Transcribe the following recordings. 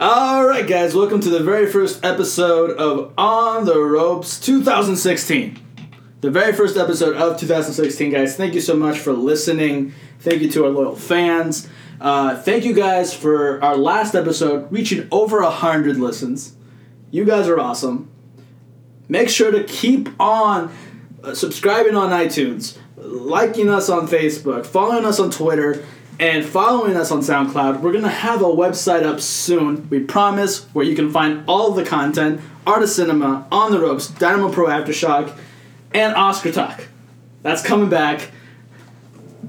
All right, guys, welcome to the very first episode of On the Ropes 2016. The very first episode of 2016, guys. Thank you so much for listening. Thank you to our loyal fans. Uh, thank you guys for our last episode reaching over 100 listens. You guys are awesome. Make sure to keep on uh, subscribing on iTunes, liking us on Facebook, following us on Twitter, and following us on SoundCloud. We're gonna have a website up soon. We promise where you can find all the content: Art of Cinema, On the Ropes, Dynamo Pro Aftershock, and Oscar Talk. That's coming back.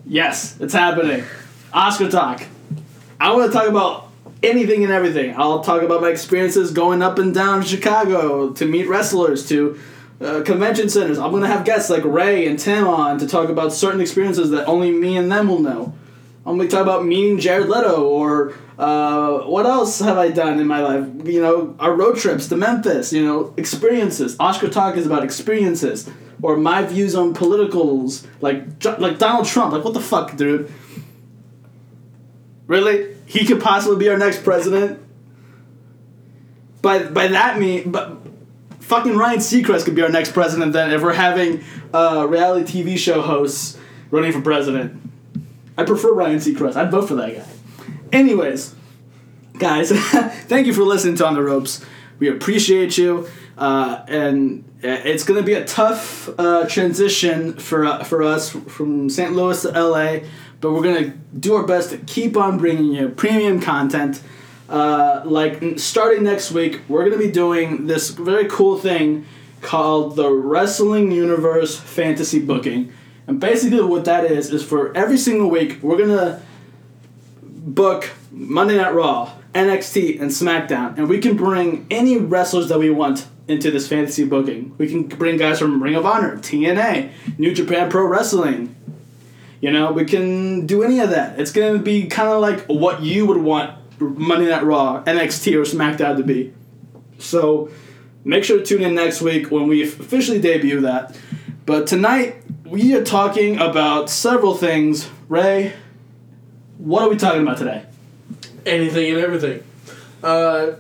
Yes, it's happening. Oscar Talk. I want to talk about anything and everything. I'll talk about my experiences going up and down Chicago to meet wrestlers, to uh, convention centers. I'm going to have guests like Ray and Tim on to talk about certain experiences that only me and them will know. I'm going to talk about meeting Jared Leto or uh, what else have I done in my life? You know, our road trips to Memphis, you know, experiences. Oscar Talk is about experiences or my views on politicals, like like Donald Trump. Like, what the fuck, dude? Really? He could possibly be our next president? By, by that mean, but fucking Ryan Seacrest could be our next president then if we're having uh, reality TV show hosts running for president. I prefer Ryan Seacrest. I'd vote for that guy. Anyways, guys, thank you for listening to On the Ropes. We appreciate you, uh, and uh, it's going to be a tough uh, transition for uh, for us from St. Louis to LA, but we're going to do our best to keep on bringing you premium content. Uh, like starting next week, we're going to be doing this very cool thing called the Wrestling Universe Fantasy Booking. And basically, what that is is for every single week, we're gonna book Monday Night Raw, NXT, and SmackDown, and we can bring any wrestlers that we want into this fantasy booking. We can bring guys from Ring of Honor, TNA, New Japan Pro Wrestling. You know, we can do any of that. It's gonna be kind of like what you would want Monday Night Raw, NXT, or SmackDown to be. So make sure to tune in next week when we officially debut that. But tonight we are talking about several things. Ray, what are we talking about today? Anything and everything. Uh,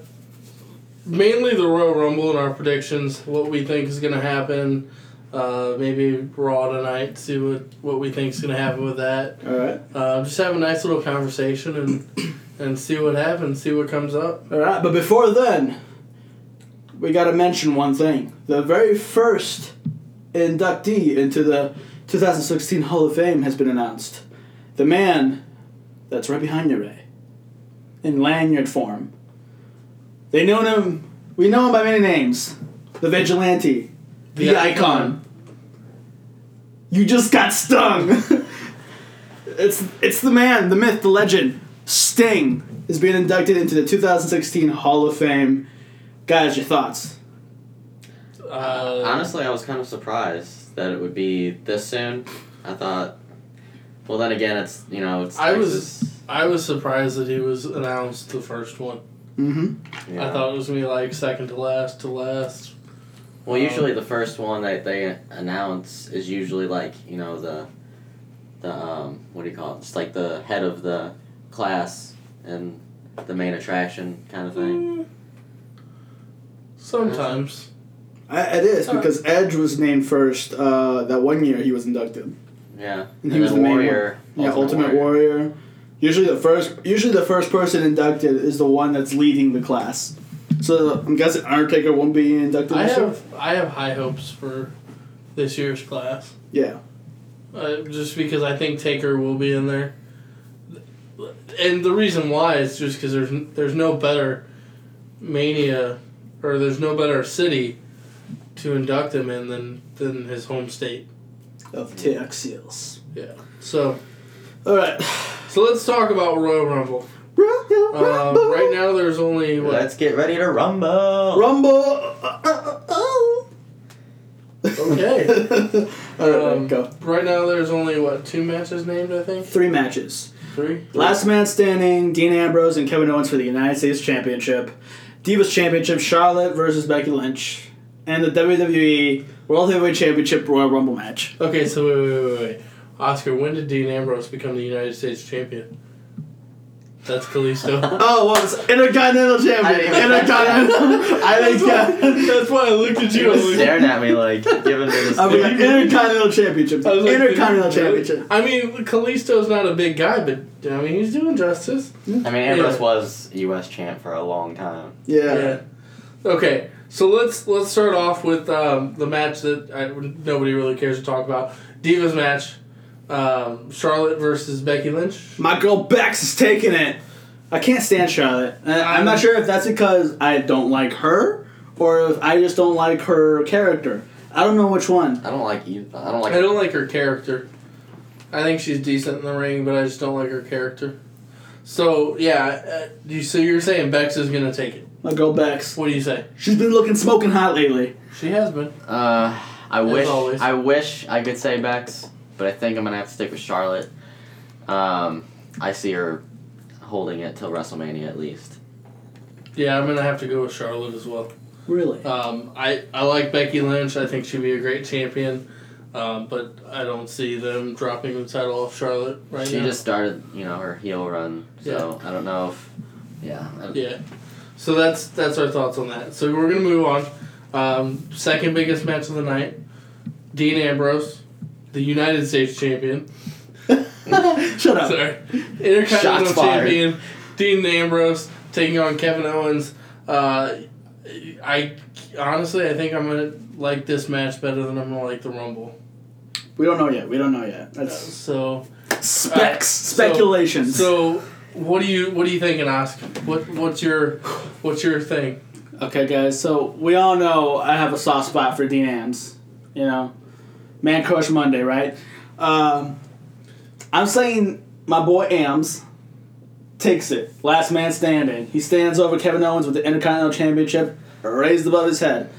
mainly the Royal Rumble and our predictions, what we think is going to happen. Uh, maybe Raw tonight, see what, what we think is going to happen with that. All right. Uh, just have a nice little conversation and and see what happens, see what comes up. All right. But before then, we got to mention one thing. The very first inductee into the 2016 Hall of Fame has been announced. The man that's right behind you, Ray, in lanyard form. They know him. We know him by many names. The vigilante, the, The icon. icon. You just got stung. it's it's the man, the myth, the legend. Sting is being inducted into the 2016 Hall of Fame. Guys, your thoughts? Uh, Honestly, I was kind of surprised that it would be this soon. I thought. Well, then again, it's you know it's I Texas. was I was surprised that he was announced the first one. Mm-hmm. yeah. I thought it was gonna be like second to last to last. Well, usually the first one that they announce is usually like you know the, the um what do you call it? Just like the head of the class and the main attraction kind of thing. Sometimes. It is because Edge was named first. Uh, that one year he was inducted. Yeah. And And, he was then the main Warrior. Yeah, Ultimate Warrior. Usually the first, usually the first person inducted is the one that's leading the class. So I'm guessing Undertaker won't be inducted. I this year? have I have high hopes for this year's class. Yeah. Uh, just because I think Taker will be in there, and the reason why is just because there's there's no better mania, or there's no better city, to induct him in than than his home state. Of TX Seals. Yeah. So All right. so let's talk about Royal Rumble. Um, right now there's only what Let's get ready to rumble. Rumble. Uh, uh, uh, Okay. All right, Um, go. Right now, there's only what two matches named. I think Three matches. three. Last man standing: Dean Ambrose and Kevin Owens for the United States Championship. Divas Championship: Charlotte versus Becky Lynch, and the WWE World Heavyweight Championship Royal Rumble match. Okay, so wait, wait, wait, wait. Oscar, when did Dean Ambrose become the United States champion? That's Kalisto. Oh, well, it's Intercontinental Champion. I- Intercontinental. I think. Uh, That's why I looked at you. I was was like, staring at me like giving me this. I mean, Intercontinental Championship. I like, Intercontinental really? Championship. I mean, Kalisto's not a big guy, but I mean, he's doing justice. I mean, Ambrose Yeah. was U.S. champ for a long time. Yeah. Okay, so let's let's start off with um, the match that I, nobody really cares to talk about. Divas match. Um, Charlotte versus Becky Lynch. My girl Bex is taking it. I can't stand Charlotte. And I'm not sure if that's because I don't like her or if I just don't like her character. I don't know which one. I don't like you. I don't like. I don't like her character. I think she's decent in the ring, but I just don't like her character. So yeah, uh, you so you're saying Bex is gonna take it? My girl Bex. What do you say? She's been looking smoking hot lately. She has been. Uh, I wish. always. I wish I could say Bex, but I think I'm gonna have to stick with Charlotte. Um, I see her holding it till WrestleMania at least. Yeah, I'm gonna have to go with Charlotte as well. Really? Um, I I like Becky Lynch. I think she'd be a great champion. Um, but I don't see them dropping the title off Charlotte right she now. She just started, you know, her heel run, so I don't know if. Yeah. I- Yeah. So that's that's our thoughts on that. So we're gonna move on. Um, second biggest match of the night: Dean Ambrose, the United States champion. Shut up. Sorry, Intercontinental champion Dean Ambrose taking on Kevin Owens. Uh, I honestly, I think I'm gonna like this match better than I'm gonna like the Rumble. We don't know yet. We don't know yet. That's So, specs, so- speculations. so what do you what do you think and ask? What what's your what's your thing? Okay, guys. So we all know I have a soft spot for Dean Ams. You know, Man Crush Monday, right? Um, I'm saying my boy Ams takes it. Last man standing. He stands over Kevin Owens with the Intercontinental Championship raised above his head.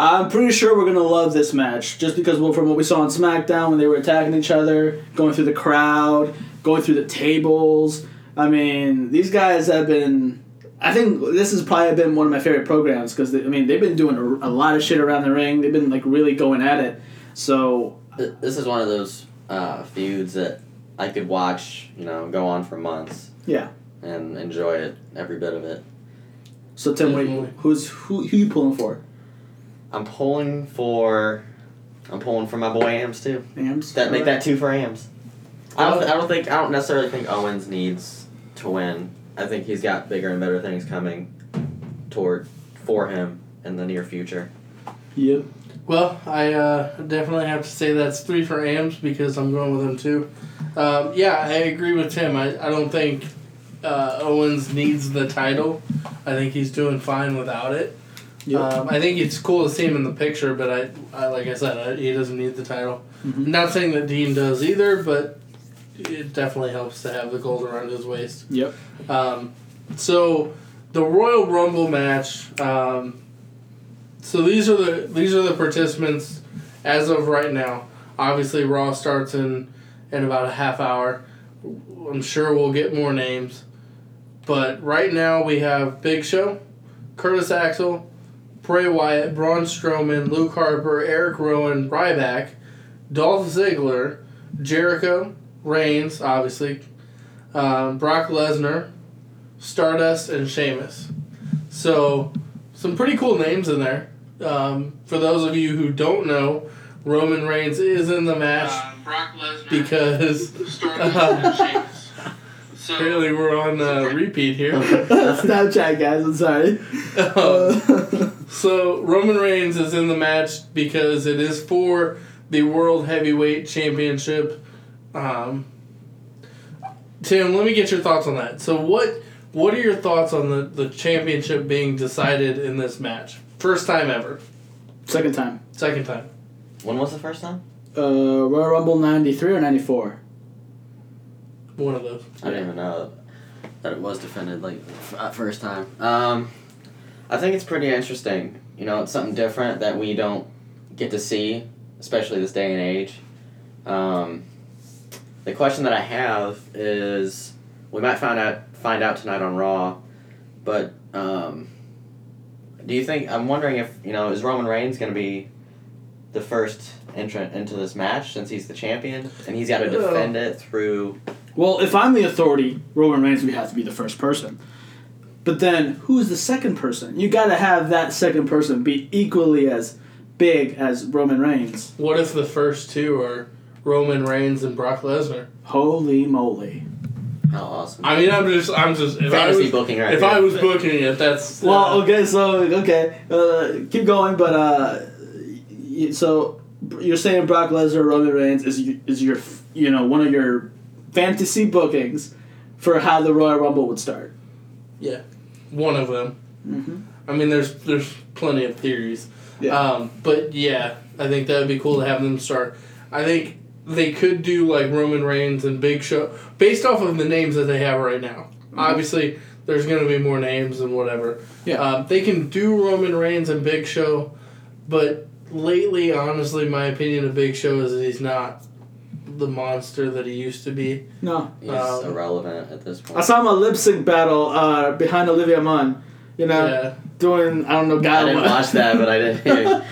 I'm pretty sure we're gonna love this match just because well, from what we saw on SmackDown when they were attacking each other, going through the crowd, going through the tables. I mean, these guys have been. I think this has probably been one of my favorite programs because I mean they've been doing a, a lot of shit around the ring. They've been like really going at it. So This is one of those uh, feuds that I could watch, you know, go on for months yeah. and enjoy it, every bit of it. So Tim, wait, who's who? Who you pulling for? I'm pulling for, I'm pulling for my boy Ams too. Ams. That make Alright. that two for Ams. I don't. I don't think. I don't necessarily think Owens needs to win. I think he's got bigger and better things coming toward for him in the near future. Yep. Well, I uh, definitely have to say that's three for Ams because I'm going with him too. Um, yeah, I agree with Tim. I, I don't think uh, Owens needs the title. I think he's doing fine without it. Yep. Um, I think it's cool to see him in the picture, but I, I like I said, I, he doesn't need the title. Mhm. Not saying that Dean does either, but it definitely helps to have the gold around his waist. Yep. Um, so the Royal Rumble match. Um, so these are the these are the participants as of right now. Obviously, Raw starts in in about a half hour. I'm sure we'll get more names, but right now we have Big Show, Curtis Axel, Bray Wyatt, Braun Strowman, Luke Harper, Eric Rowan, Ryback, Dolph Ziggler, Jericho, Reigns, obviously, um, Brock Lesnar, Stardust, and Sheamus. So, some pretty cool names in there. Um, for those of you who don't know, Roman Reigns is in the match Brock Lesnar. because apparently we're on uh, repeat here. Snapchat guys. I'm sorry. Um, so Roman Reigns is in the match because it is for the World Heavyweight Championship. Um, Tim, let me get your thoughts on that. So what what are your thoughts on the, the championship being decided in this match? First time ever. Second time. Second time. When was the first time? Uh, Royal Rumble '93 or '94. One of those. I didn't even know that it was defended like f- uh, first time. Um, I think it's pretty interesting. You know, it's something different that we don't get to see, especially this day and age. Um, the question that I have is, we might find out find out tonight on Raw, but um, do you think? I'm wondering if you know is Roman Reigns going to be the first entrant into this match since he's the champion and he's got to defend it through well, if I'm the authority, Roman Reigns would have to be the first person. But then, who's the second person? You got to have that second person be equally as big as Roman Reigns. What if the first two are Roman Reigns and Brock Lesnar? Holy moly! How awesome. I mean, I'm just, I'm just. If I Fantasy was, booking right if here. I was booking it, that's. Well, uh, okay, so okay, uh, keep going, but uh, so you're saying Brock Lesnar, Roman Reigns is is your you know one of your fantasy bookings for how the Royal Rumble would start. yeah, one of them. Mm-hmm. I mean, there's there's plenty of theories. Yeah. Um, but yeah, I think that would be cool to have them start. I think they could do like Roman Reigns and Big Show based off of the names that they have right now. Obviously, there's going to be more names and whatever. Yeah. Um, they can do Roman Reigns and Big Show, but lately, honestly, my opinion of Big Show is that he's not the monster that he used to be. No, He's um, irrelevant at this point. I saw him a lip sync battle uh, behind Olivia Munn. You know, Yeah. doing I don't know God. I didn't watch that, but I did hear.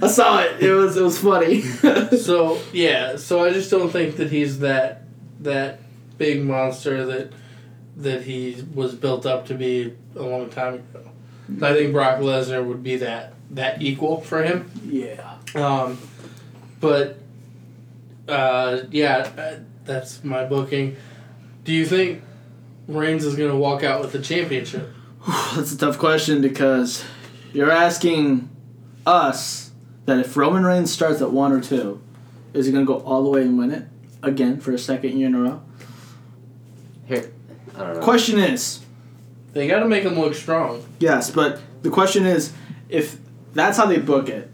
I saw it. It was it was funny. so yeah, so I just don't think that he's that that big monster that that he was built up to be a long time ago. I think Brock Lesnar would be that that equal for him. yeah. Um, but uh, yeah, uh, that's my booking. Do you think Reigns is going to walk out with the championship? That's a tough question because you're asking us that if Roman Reigns starts at one or two, is he going to go all the way and win it again for a second year in a row? Here, I don't know. Question is, They got to make him look strong. yes, but the question is, if that's how they book it,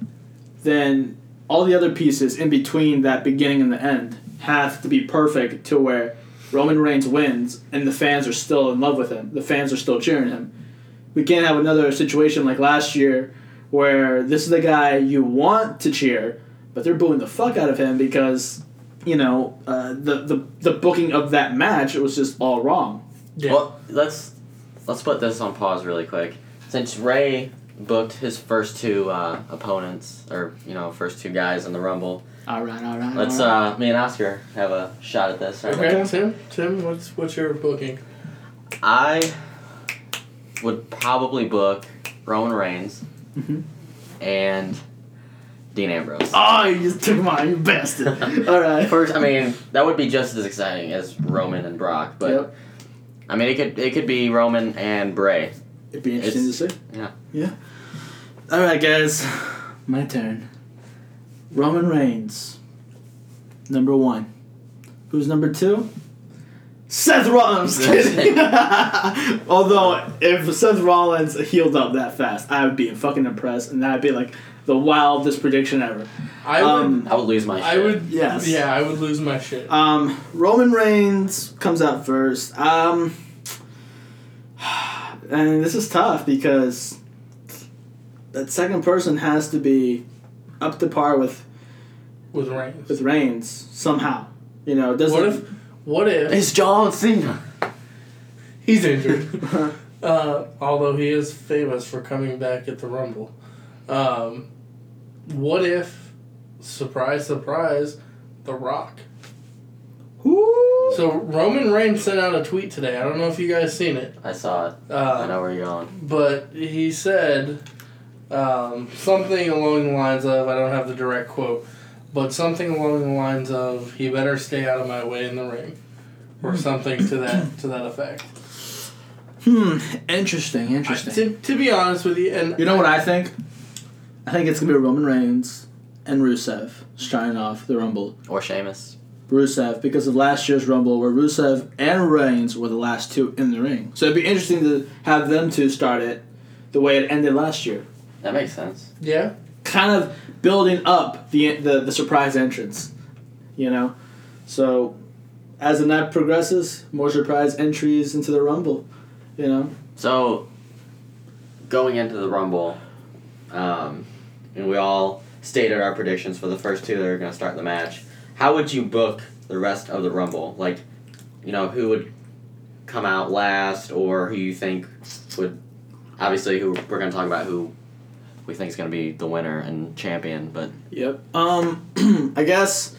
then all the other pieces in between that beginning and the end have to be perfect to where Roman Reigns wins and the fans are still in love with him. The fans are still cheering him. We can't have another situation like last year where this is the guy you want to cheer, but they're booing the fuck out of him because you know uh, the, the the booking of that match it was just all wrong. Yeah. Well, let's let's put this on pause really quick. Since Ray booked his first two uh, opponents, or you know, first two guys in the Rumble, All right, all right. let's all right. uh, me and Oscar have a shot at this. Right? Okay, Okay. Tim. Tim, what's what's your booking? I would probably book Roman Reigns Mhm. and Dean Ambrose. Oh, you just took mine, you bastard. all right. First, I mean, that would be just as exciting as Roman and Brock, but Yep. I mean, it could it could be Roman and Bray. It'd be interesting It's- to see. yeah. Yeah. All right, guys. My turn. Roman Reigns. Number one. Who's number two? Seth Rollins. Although, if Seth Rollins healed up that fast, I would be fucking impressed, and that'd be like the wildest prediction ever. I would. Um, I would lose my shit. I would. Yes. Yeah, I would lose my shit. Um, Roman Reigns comes out first. Um, and this is tough because that second person has to be up to par with with Reigns. with Reigns somehow. You know, doesn't. What if? What if It's John Cena. he's injured? uh, although he is famous for coming back at the Rumble. Um, what if, surprise, surprise, The Rock? Who? So Roman Reigns sent out a tweet today. I don't know if you guys seen it. I saw it. I Uh, know where you're going. but he said um, something along the lines of I don't have the direct quote, but something along the lines of he better stay out of my way in the ring, or something to that to that effect. Hmm. Interesting. I- Interesting. to, to be honest with you, and you know what I think? I think it's gonna be Roman Reigns and Rusev starting off the Rumble. Or Sheamus. Rusev because of last year's Rumble where Rusev and Reigns were the last two in the ring. So it'd be interesting to have them two start it the way it ended last year. That makes sense. yeah, Kind of building up the the, the surprise entrance, you know? So as the night progresses, more surprise entries into the Rumble, you know? So, going into the Rumble, um, and we all stated our predictions for the first two that are going to start the match. How would you book the rest of the Rumble? Like, you know, who would come out last, or who you think would. Obviously, who we're going to talk about who we think is going to be the winner and champion, but Yep. Um, I guess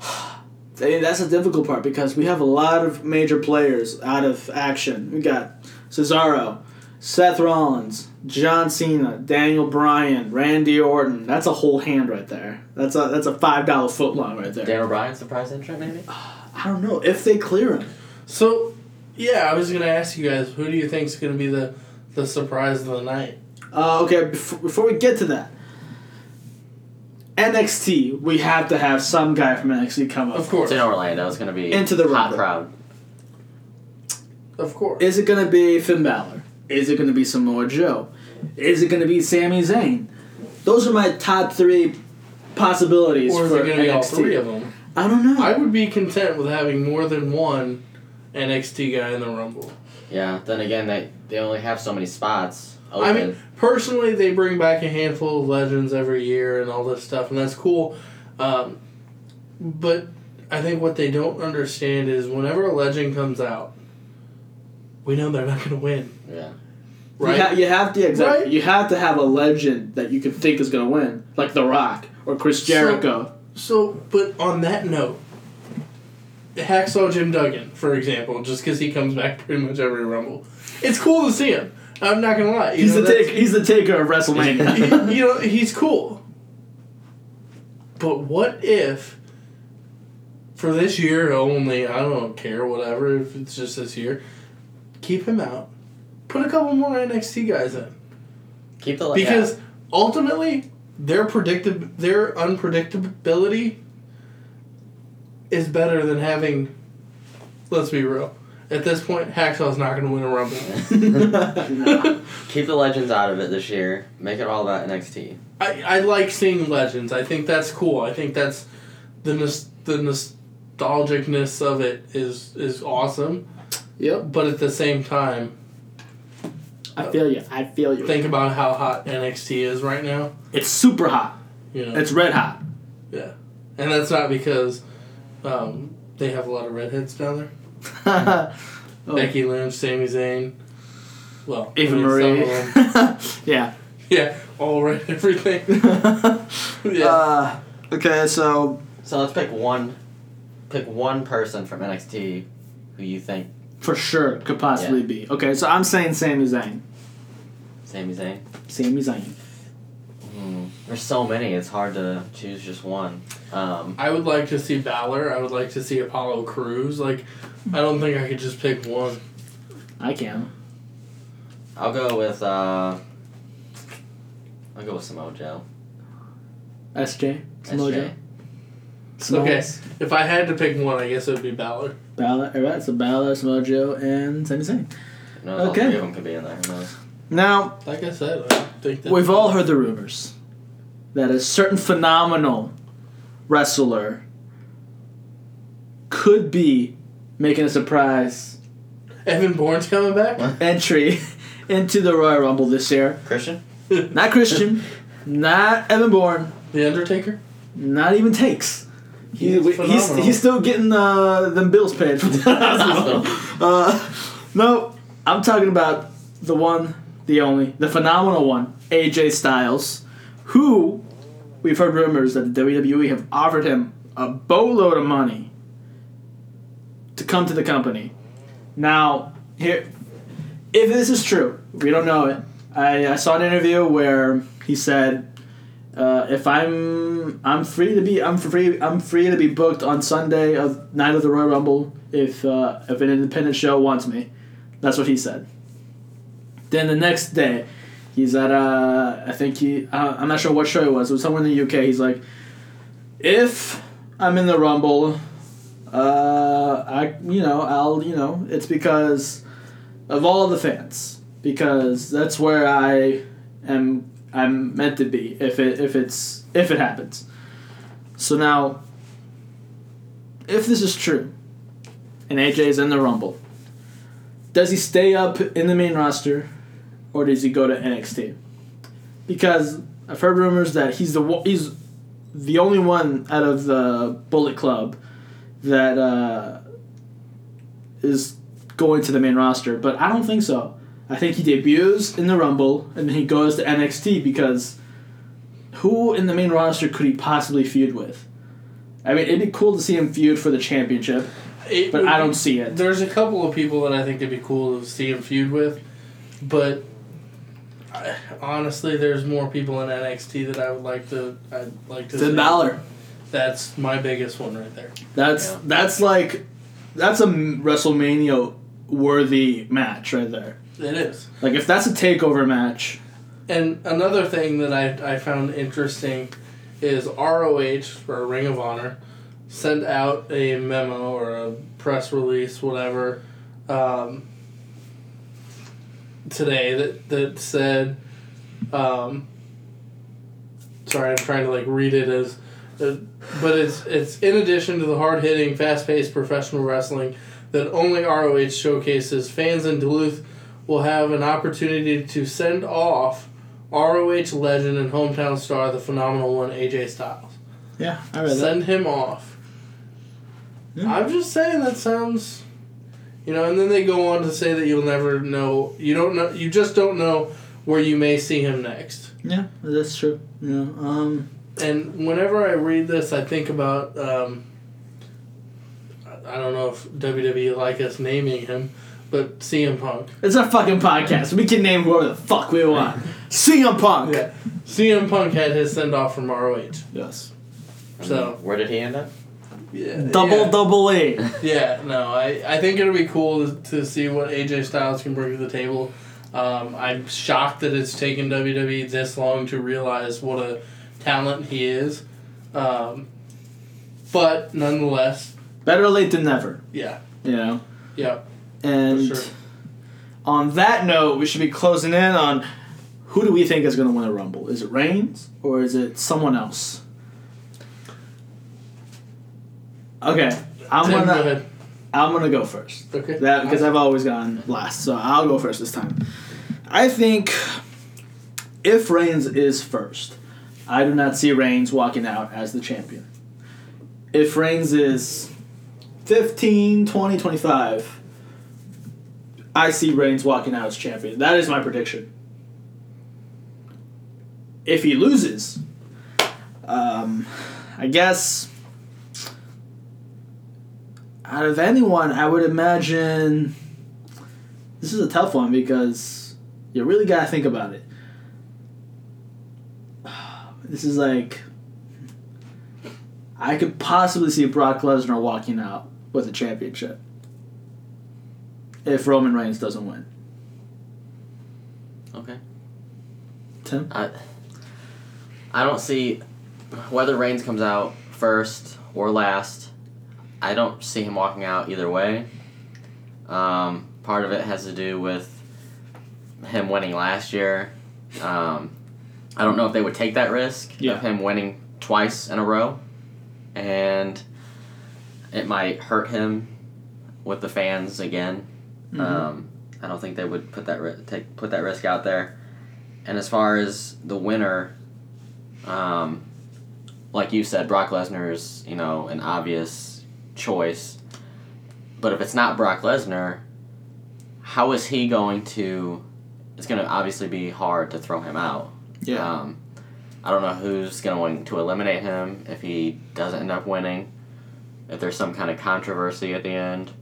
And that's the difficult part because we have a lot of major players out of action. We got Cesaro, Seth Rollins, John Cena, Daniel Bryan, Randy Orton. That's a whole hand right there. That's a that's a five dollar foot long right there. Daniel Bryan surprise entrant maybe. I don't know if they clear him. So, yeah, I was gonna ask you guys, who do you think is gonna be the the surprise of the night? Uh, okay, before, before we get to that, NXT, we have to have some guy from NXT come up. Of course, It's in Orlando. It's gonna be Into the hot Rumble. crowd. of course. Is it going to be Finn Balor? Is it going to be Samoa Joe? Is it going to be Sami Zayn? Those are my top three possibilities or is for it gonna be all NXT. three of them? I don't know. I would be content with having more than one NXT guy in the Rumble. Yeah. Then again, they they only have so many spots open. I mean, personally, they bring back a handful of legends every year and all this stuff, and that's cool. Um, but I think what they don't understand is whenever a legend comes out, we know they're not going to win, yeah. right? You, ha- you have to exactly. Right? You have to have a legend that you can think is going to win, like The Rock or Chris So- Jericho. So, but on that note, Hacksaw Jim Duggan, for example, just because he comes back pretty much every Rumble, it's cool to see him. I'm not gonna lie. He's know, the take. He's the taker of WrestleMania. you know, he's cool. But what if, for this year only, I don't care, whatever, if it's just this year, keep him out. Put a couple more NXT guys in. Keep the Because ultimately, their predictab- their unpredictability is better than having, let's be real. At this point, Hacksaw's not going to win a Rumble. yeah. keep the legends out of it this year. Make it all about NXT. I, I like seeing legends. I think that's cool. I think that's the nos- the nostalgicness of it is is awesome. yep. But at the same time, I feel you. I feel you. think about how hot NXT is right now. It's super hot. You know, It's red hot. yeah, and that's not because um, they have a lot of redheads down there. Oh. Becky Lynch, Sami Zayn. Well, Eva I mean, Marie. some of them- yeah. yeah, all right, everything. yeah. uh, okay, so So let's pick one. Pick one person from NXT who you think for sure could possibly Yeah. be. Okay, so I'm saying Sami Zayn. Sami Zayn. Sami Zayn. There's so many. It's hard to choose just one. Um, I would like to see Balor. I would like to see Apollo Crews. Like, I don't think I could just pick one. I can. I'll go with. Uh, I'll go with Samoa Joe. SJ. Samoa SJ. Joe. Samoa. Okay, if I had to pick one, I guess it would be Balor. Balor. Alright, so Balor, Samoa Joe, and Sami Zayn. Who knows? Okay. All three of them could be in there. Who knows? Now, Like I said, I think that we've all heard the rumors that a certain phenomenal wrestler could be making a surprise Evan Bourne's coming back. entry into the Royal Rumble this year. Christian. Not Christian, not Evan Bourne, The Undertaker. not even takes. He, He's he's, he's, still getting uh, them bills paid from the hospital. Uh, no, I'm talking about the one, the only, the phenomenal one, AJ Styles, who we've heard rumors that the WWE have offered him a boatload of money to come to the company. Now, here, if this is true, we don't know it. I, I saw an interview where he said, uh, "If I'm I'm free to be I'm free I'm free to be booked on Sunday of night of the Royal Rumble if uh, if an independent show wants me." That's what he said. Then the next day, he's at uh, I think he uh, I'm not sure what show it was. It was somewhere in the UK. He's like, "If I'm in the Rumble, uh, I you know I'll you know it's because of all the fans because that's where I am I'm meant to be if it if it's if it happens. So now, if this is true, and AJ is in the Rumble, does he stay up in the main roster, or does he go to NXT? Because I've heard rumors that he's the he's the only one out of the Bullet Club that uh, is going to the main roster, but I don't think so. I think he debuts in the Rumble and then he goes to NXT because who in the main roster could he possibly feud with? I mean, it'd be cool to see him feud for the championship, It but I don't see it. There's a couple of people that I think it'd be cool to see him feud with, but I, honestly, there's more people in NXT that I would like to. I'd like to. Finn see. Balor. That's my biggest one right there. That's Yeah. that's like that's a WrestleMania worthy match right there. It is. Like if that's a takeover match, And another thing that I, I found interesting is ROH or Ring of Honor sent out a memo or a press release, whatever, um, today that that said, um, sorry, I'm trying to like read it as, uh, but it's it's in addition to the hard hitting, fast paced professional wrestling that only ROH showcases, fans in Duluth will have an opportunity to send off ROH legend and hometown star, the phenomenal one AJ Styles. yeah, I read that. Send him off. Yeah. I'm just saying that sounds, you know. And then they go on to say that you'll never know. You don't know. You just don't know where you may see him next. Yeah, that's true. Yeah, um, And whenever I read this, I think about. Um, I- I don't know if WWE like us naming him, but CM Punk. it's a fucking podcast. We can name whoever the fuck we want. CM Punk. Yeah, CM Punk had his send off from ROH. Yes. So- where did he end up? Yeah, Double yeah. double A. Yeah, no, I, I think it'll be cool to, to see what AJ Styles can bring to the table. Um, I'm shocked that it's taken WWE this long to realize what a talent he is. Um, but nonetheless, Better late than never. yeah, You know. yeah, And sure. on that note, we should be closing in on who do we think is going to win a Rumble? Is it Reigns or is it someone else? Okay, I'm Tim, gonna ahead. I'm gonna go first. Okay. That because I've always gone last, so I'll go first this time. I think if Reigns is first, I do not see Reigns walking out as the champion. If Reigns is 15, 20, 25, I see Reigns walking out as champion. That is my prediction. If he loses, um, I guess out of anyone, I would imagine this is a tough one because you really gotta think about it. This is like I could possibly see Brock Lesnar walking out with a championship if Roman Reigns doesn't win. Okay. Tim, I, I don't see whether Reigns comes out first or last. I don't see him walking out either way. Um, part of it has to do with him winning last year. Um, I don't know if they would take that risk Yeah. of him winning twice in a row, and it might hurt him with the fans again. Mhm. Um, I don't think they would put that ri- take put that risk out there. And as far as the winner, um, like you said, Brock Lesnar is you know an obvious choice. But if it's not Brock Lesnar, how is he going to? It's going to obviously be hard to throw him out. yeah, Um, I don't know who's going to eliminate him if he doesn't end up winning. If there's some kind of controversy at the end,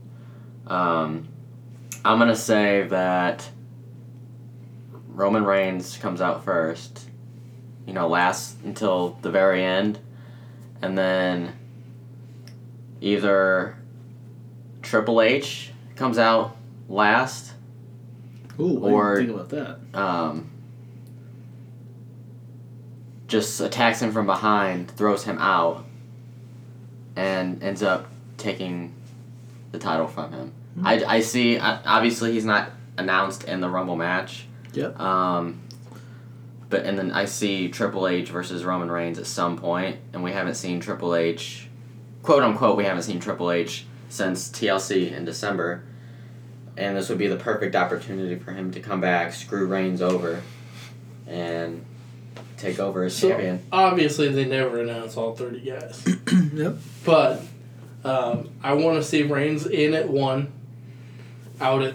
um, I'm gonna say that Roman Reigns comes out first. You know, lasts until the very end, and then either Triple H comes out last Ooh, or- think about that. um, just attacks him from behind, throws him out, and ends up taking the title from him. I, I see, I, obviously, he's not announced in the Rumble match. Yep. Um, but, and then I see Triple H versus Roman Reigns at some point, and we haven't seen Triple H, quote unquote, we haven't seen Triple H since TLC in December. And this would be the perfect opportunity for him to come back, screw Reigns over, and take over as So champion. obviously they never announce all thirty guys, yep. but um, I want to see Reigns in at one, out at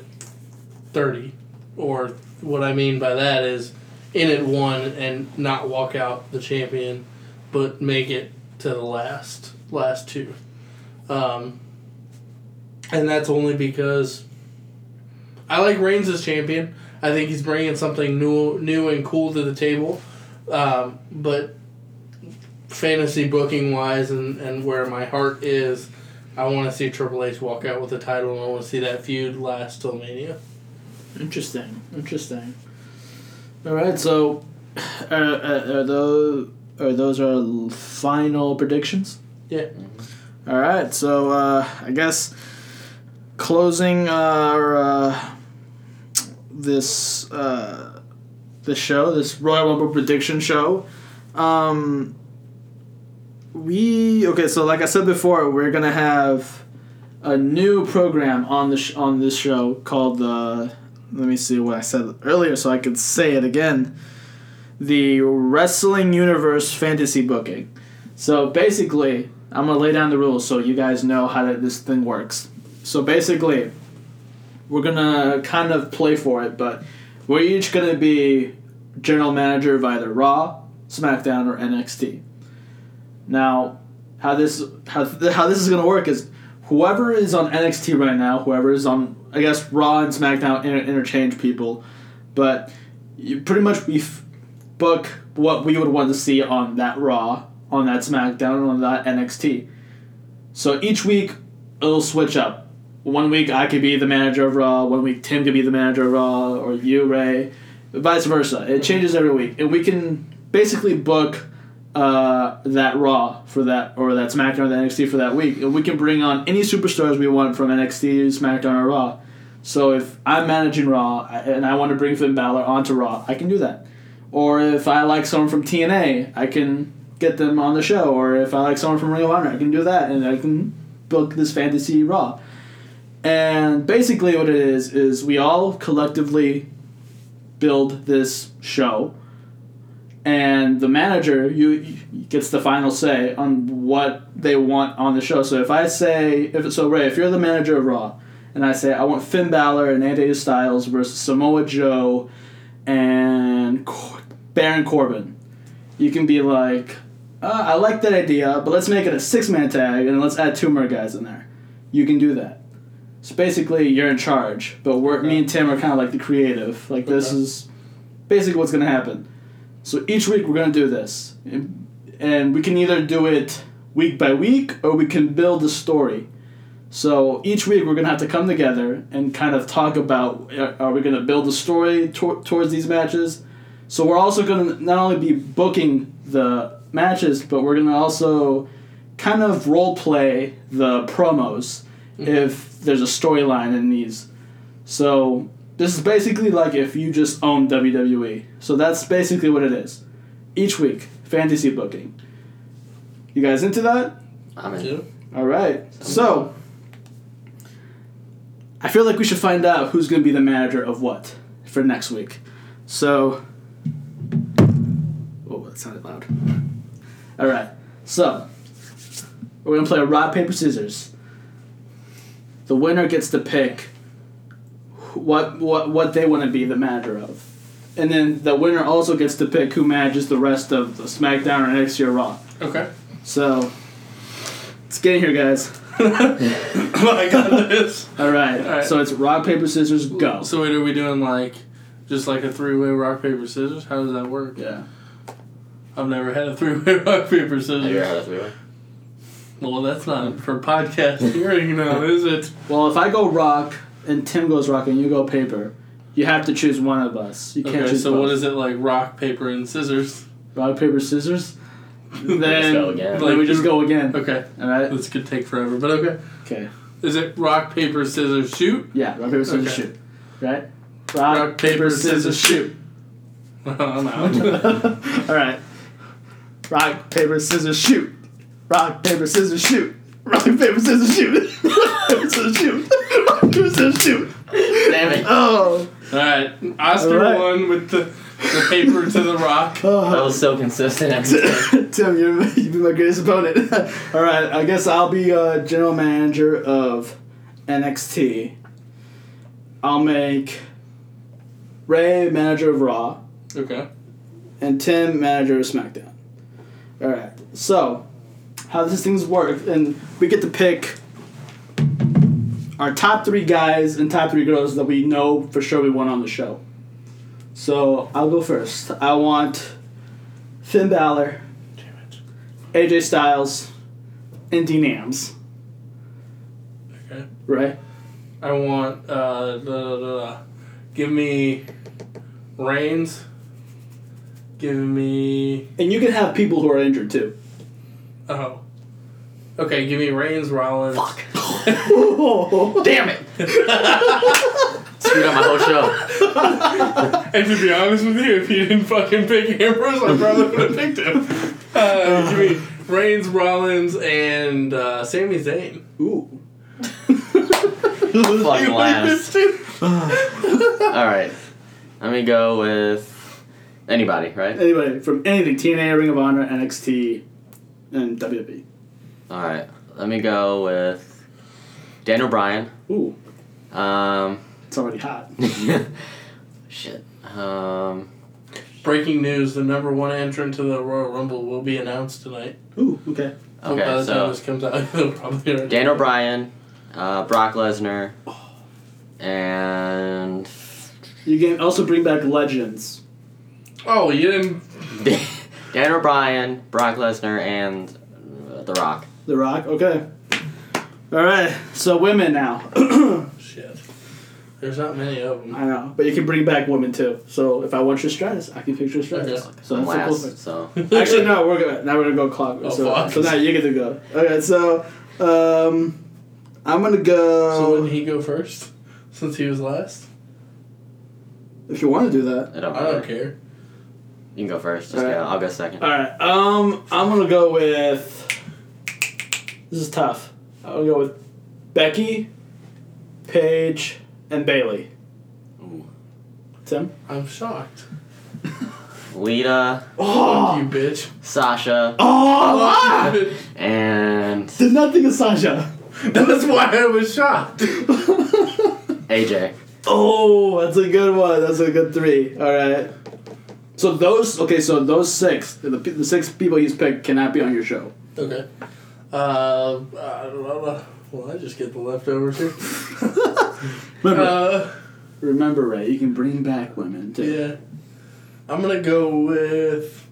thirty, or what I mean by that is in at one and not walk out the champion, but make it to the last last two, um, and that's only because I like Reigns as champion. I think he's bringing something new, new and cool to the table, um, but fantasy booking wise and, and where my heart is, I want to see Triple H walk out with the title, and I want to see that feud last till Mania. Interesting. Interesting. All right. So, uh, uh, are those are those our final predictions? Yeah. All right. So uh, I guess closing our uh, this uh, this show, this Royal Rumble prediction show. Um, we okay. So like I said before, we're gonna have a new program on the sh- on this show called the. Let me see what I said earlier, so I could say it again. The Wrestling Universe Fantasy Booking. So basically, I'm gonna lay down the rules so you guys know how this thing works. So basically, we're gonna kind of play for it, but we're each gonna be general manager of either Raw, SmackDown, or NXT. Now, how this how how this is gonna work is whoever is on NXT right now, whoever is on I guess Raw and SmackDown inter- interchange people, but you pretty much we f- book what we would want to see on that Raw, on that SmackDown, on that NXT. So each week it'll switch up. One week I could be the manager of Raw. One week Tim could be the manager of Raw, or you, Ray, vice versa. It changes every week, and we can basically book uh, that Raw for that, or that SmackDown, or NXT for that week, and we can bring on any superstars we want from NXT, SmackDown, or Raw. So if I'm managing Raw and I want to bring Finn Balor onto Raw, I can do that. Or if I like someone from TNA, I can get them on the show. Or if I like someone from Ring of Honor, I can do that, and I can book this fantasy Raw. And basically, what it is is we all collectively build this show, and the manager you gets the final say on what they want on the show. So if I say if so, Ray, if you're the manager of Raw, and I say I want Finn Balor and AJ Styles versus Samoa Joe and Baron Corbin, you can be like, uh, I like that idea, but let's make it a six man tag and let's add two more guys in there. You can do that. So basically, you're in charge, but we're, me and Tim are kind of like the creative. Like this is basically what's gonna happen. So each week we're gonna do this, and, and we can either do it week by week or we can build a story. So each week we're gonna have to come together and kind of talk about uh, are we gonna build a story tor- towards these matches. So we're also gonna not only be booking the matches, but we're gonna also kind of role play the promos mm-hmm. if there's a storyline in these. So this is basically like if you just own WWE. So that's basically what it is. Each week, fantasy booking. You guys into that? I'm in. Two. All right. So, I feel like we should find out who's going to be the manager of what for next week. So, oh, that sounded loud. All right. So, we're going to play rock paper scissors. The winner gets to pick what what what they want to be the manager of. And then the winner also gets to pick who manages the rest of the SmackDown or next year Raw. Okay. So, let's get in here, guys. I got this. All right. All right. So it's rock paper scissors go. So wait, are we doing like just like a three way rock paper scissors? How does that work? yeah. I've never had a three way rock paper Have had scissors. a three way? Well, that's not for podcast hearing now, is it? Well, if I go rock and Tim goes rock and you go paper, you have to choose one of us. You can't Okay, choose so both. what is it like? Rock, paper, and scissors. rock paper scissors? then Let's then Like we just go again. Okay, All right. this could take forever, but okay. Okay. Is it rock, paper, scissors, shoot? Yeah. Rock paper scissors Okay. shoot. Right. Rock, Rock, paper, scissors, shoot. I'm out. All right. Rock paper scissors shoot. Rock paper scissors shoot. Rock paper scissors shoot. Rock paper scissors shoot. Rock paper scissors shoot. Damn it. Oh. All right, Oscar All right. won with the, the paper to the rock. Oh. That was so consistent every time. Tim, you're, you've been my greatest opponent. All right, I guess I'll be uh, general manager of NXT. I'll make Ray manager of Raw Okay. and Tim manager of SmackDown. All right, so how these things work, and we get to pick our top three guys and top three girls that we know for sure we want on the show. So I'll go first. I want Finn Balor, Damn it. AJ Styles, and Dean Ams. Okay. Right? I want uh da, da, da. give me Reigns. Give me And you can have people who are injured too. oh. Okay, give me Reigns, Rollins. Fuck. Damn Damn it. Screwed up my whole show. And to be honest with you, if you didn't fucking pick Ambrose, I probably would have picked him. Uh, give me Reigns, Rollins, and uh, Sami Zayn. Ooh. Fucking last. All right. Let me go with anybody, right? Anybody from anything TNA, Ring of Honor, NXT, and WWE. All right. Let me go with Daniel Bryan. Ooh, Um, it's already hot. shit. Um, Breaking news: the number one entrant to the Royal Rumble will be announced tonight. Ooh, okay. So by okay, the time so this comes out, they'll probably already. Daniel Bryan, uh, Brock Lesnar, and You can also bring back legends. Oh, you didn't. Daniel Bryan, Brock Lesnar, and uh, The Rock. The Rock. Okay. All right. So women now. Shit. There's not many of them. I know, but you can bring back women too. So if I want your Stratus, I can pick Trish Stratus. Okay. So I'm that's a cool last, thing. so Actually, no, we're gonna now we're gonna go clock. Oh, so, fuck. so now you get to go. Okay, so um, I'm gonna go. So wouldn't he go first? Since he was last? if you want to do that. I don't I don't care. You can go first. Just Alright. go. I'll go second. All right. Um, I'm gonna go with. This is tough. I'll go with Becky, Paige, and Bayley. Ooh. Tim. I'm shocked. Lita, Oh. Fuck you, bitch. Sasha, Oh! Bitch. and Did not think of Sasha. That's why I was shocked. AJ. Oh, that's a good one. That's a good three. All right. So those okay. So those six, the, the six people he's picked cannot be on your show. Okay. Uh, I don't know. Well, I just get the leftovers here. Remember, Uh, remember, Ray. You can bring back women too. yeah. I'm gonna go with.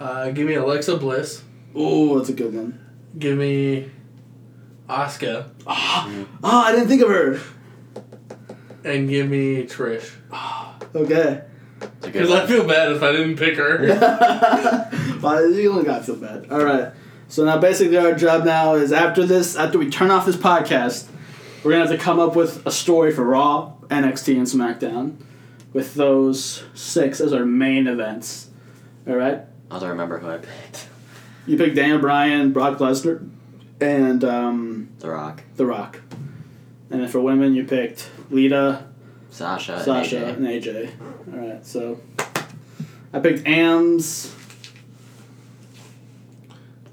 Uh, give me Alexa Bliss. Oh, that's a good one. Give me. Asuka. Oh, I didn't think of her. And give me Trish. Okay. It's a good Because I one. feel bad if I didn't pick her. well, you only got so bad. All right. So now, basically, our job now is after this, after we turn off this podcast, we're gonna have to come up with a story for Raw, NXT, and SmackDown, with those six as our main events. All right. I don't remember who I picked. You picked Daniel Bryan, Brock Lesnar, and um, The Rock, The Rock. And then for women, you picked Lita, Sasha, Sasha, and AJ. and AJ. All right. So I picked Ams,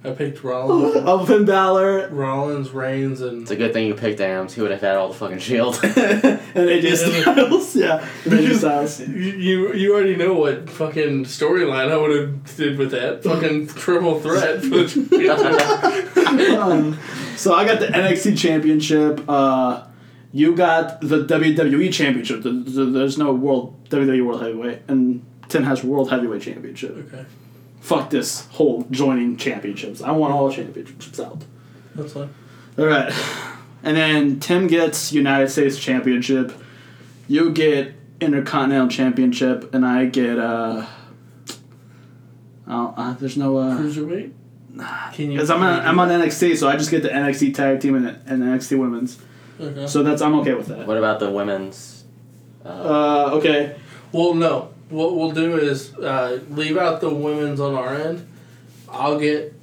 I picked Rollins, of Finn Balor, Rollins, Reigns, and It's a good thing you picked Ams. He would have had all the fucking shield. and AJ Styles. Yeah, and AJ Styles. you, you you already know what fucking storyline I would have did with that fucking triple threat. Um, so I got the NXT Championship. Uh, you got the WWE Championship. The, the, there's no World WWE World Heavyweight, and Tim has World Heavyweight Championship. okay, Fuck this whole joining championships. I want all championships out. that's fine. All right, and then Tim gets United States Championship. You get Intercontinental Championship, and I get uh. Oh, uh, there's no uh. Cruiserweight. Can you? Because I'm on, I'm on NXT, so I just get the NXT Tag Team and, and NXT Women's. Okay. So that's I'm okay with that. what about the women's? Uh, Uh, okay. Well, no. What we'll do is uh, leave out the women's on our end. I'll get,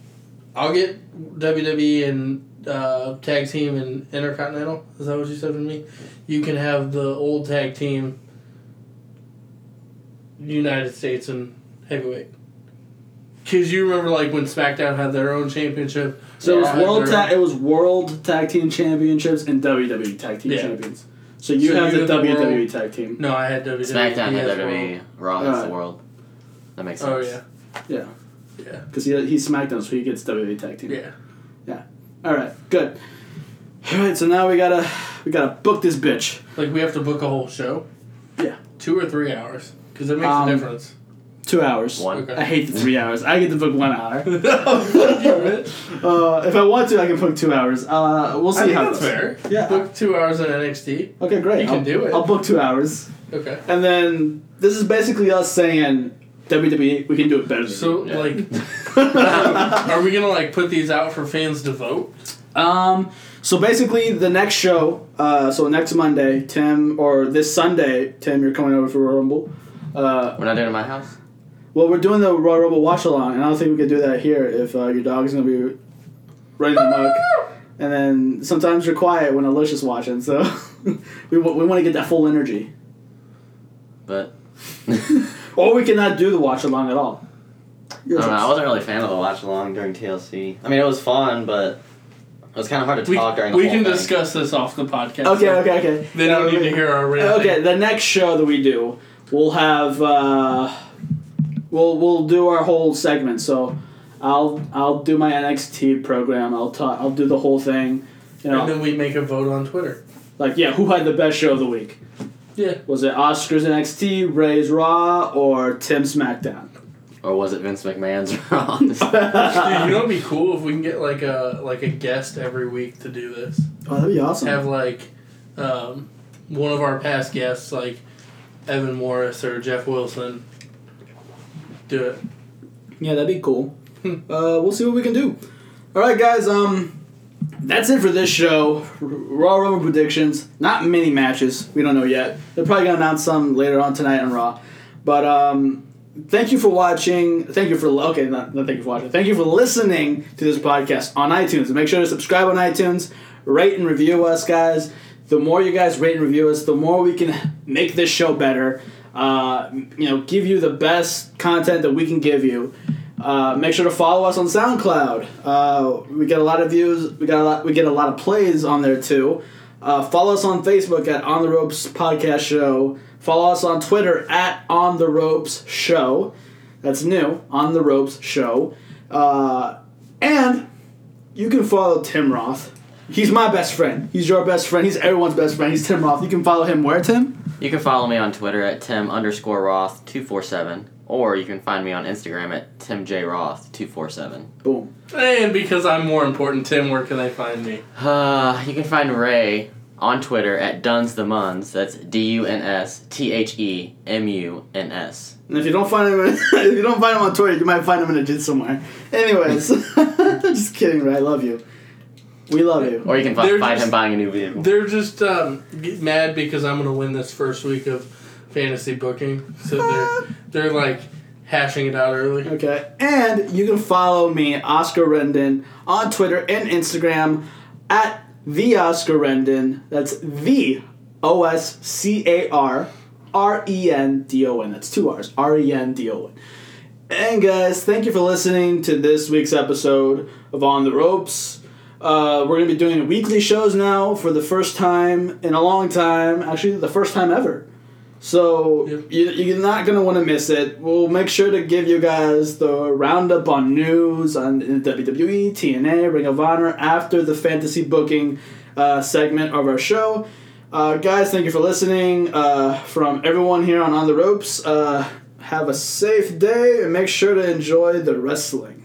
I'll get WWE and uh, tag team and intercontinental. Is that what you said to me? You can have the old tag team. United States and heavyweight. Cause you remember like when SmackDown had their own championship. So it was world their ta- it was World Tag Team Championships and WWE Tag Team Yeah. Champions. So you So have you the have the WWE world- Tag Team. No, I had WWE. SmackDown had has WWE. Raw has Alright. the world. That makes sense. Oh yeah. Yeah. Yeah. because he he's SmackDown, so he gets WWE Tag Team. Yeah. Yeah. All right, good. All right, so now we gotta we gotta book this bitch. Like we have to book a whole show. Yeah. Two or three hours, because it makes Um, a difference. Two hours. One. Okay. I hate the three hours. I get to book one hour. Fuck you, Rich. Uh, if I want to, I can book two hours. Uh, we'll see I think how that's fair. Yeah. Book two hours on NXT. Okay, great. You can I'll, do it. I'll book two hours, Okay. and then this is basically us saying WWE, we can do it better. So Yeah. like, are we gonna like put these out for fans to vote? Um, so basically, the next show, uh, so next Monday, Tim, or this Sunday, Tim, you're coming over for Royal Rumble. Uh, We're not doing it in my house. Well, we're doing the Royal Rumble watch along, and I don't think we could do that here if uh, your dog's gonna be running amok. And then sometimes you're quiet when Alicia's watching, so we, w- we want to get that full energy. But Or we cannot do the watch along at all. I don't know. I wasn't really a fan of the watch along during TLC. I mean, it was fun, but it was kind of hard to We, talk during the we whole can thing. discuss this off the podcast. Okay, so okay, okay. They don't need to hear our rant. Okay, the next show that we do, we'll have uh, we'll we'll do our whole segment. So I'll I'll do my NXT program. I'll talk. I'll do the whole thing. You And then we make a vote on Twitter. like yeah, who had the best show of the week? Yeah. Was it Oscars NXT, Ray's Raw, or Tim SmackDown? Or was it Vince McMahon's Raw? Dude, you know it'd be cool if we can get like a like a guest every week to do this. Oh, that'd be awesome. Have like um, one of our past guests, like Evan Morris or Jeff Wilson, do it. Yeah, that'd be cool. Uh, we'll see what we can do. All right, guys. Um, that's it for this show. Royal Rumble predictions. Not many matches. We don't know yet. They're probably gonna announce some later on tonight on Raw. But um, thank you for watching. Thank you for okay. Not, not thank you for watching. Thank you for listening to this podcast on iTunes. Make sure to subscribe on iTunes. Rate and review us, guys. The more you guys rate and review us, the more we can make this show better. Uh, you know, give you the best content that we can give you. Uh, make sure to follow us on SoundCloud. Uh, we get a lot of views. We got a lot. We get a lot of plays on there too. Uh, follow us on Facebook at On the Ropes Podcast Show. Follow us on Twitter at On the Ropes Show. That's new. On the Ropes Show. Uh, and you can follow Tim Roth. He's my best friend. He's your best friend. He's everyone's best friend. He's Tim Roth. You can follow him where, Tim? You can follow me on Twitter at Tim underscore Roth two four seven, or you can find me on Instagram at Tim J Roth two four seven. Boom. And because I'm more important, Tim, where can they find me? Uh, you can find Ray on Twitter at Duns the Muns. That's D U N S T H E M U N S. And if you don't find him, if you don't find him on Twitter, you might find him in a gym somewhere. Anyways, just kidding, Ray. I love you. We love you. Or you can They're find just- him buying a new vehicle. They're just um, get mad because I'm gonna win this first week of fantasy booking, so they're they're like hashing it out early. Okay, and you can follow me, Oscar Rendon, on Twitter and Instagram at the Oscar Rendon. That's the O S C A R R E N D O N. That's two R's. R E N D O N. And guys, thank you for listening to this week's episode of On the Ropes. Uh, we're gonna be doing weekly shows now for the first time in a long time. Actually, the first time ever. So Yep. you, you're not gonna want to miss it. We'll make sure to give you guys the roundup on news on WWE, TNA, Ring of Honor after the fantasy booking uh, segment of our show. Uh, guys, thank you for listening. Uh, from everyone here on On the Ropes, uh, have a safe day and make sure to enjoy the wrestling.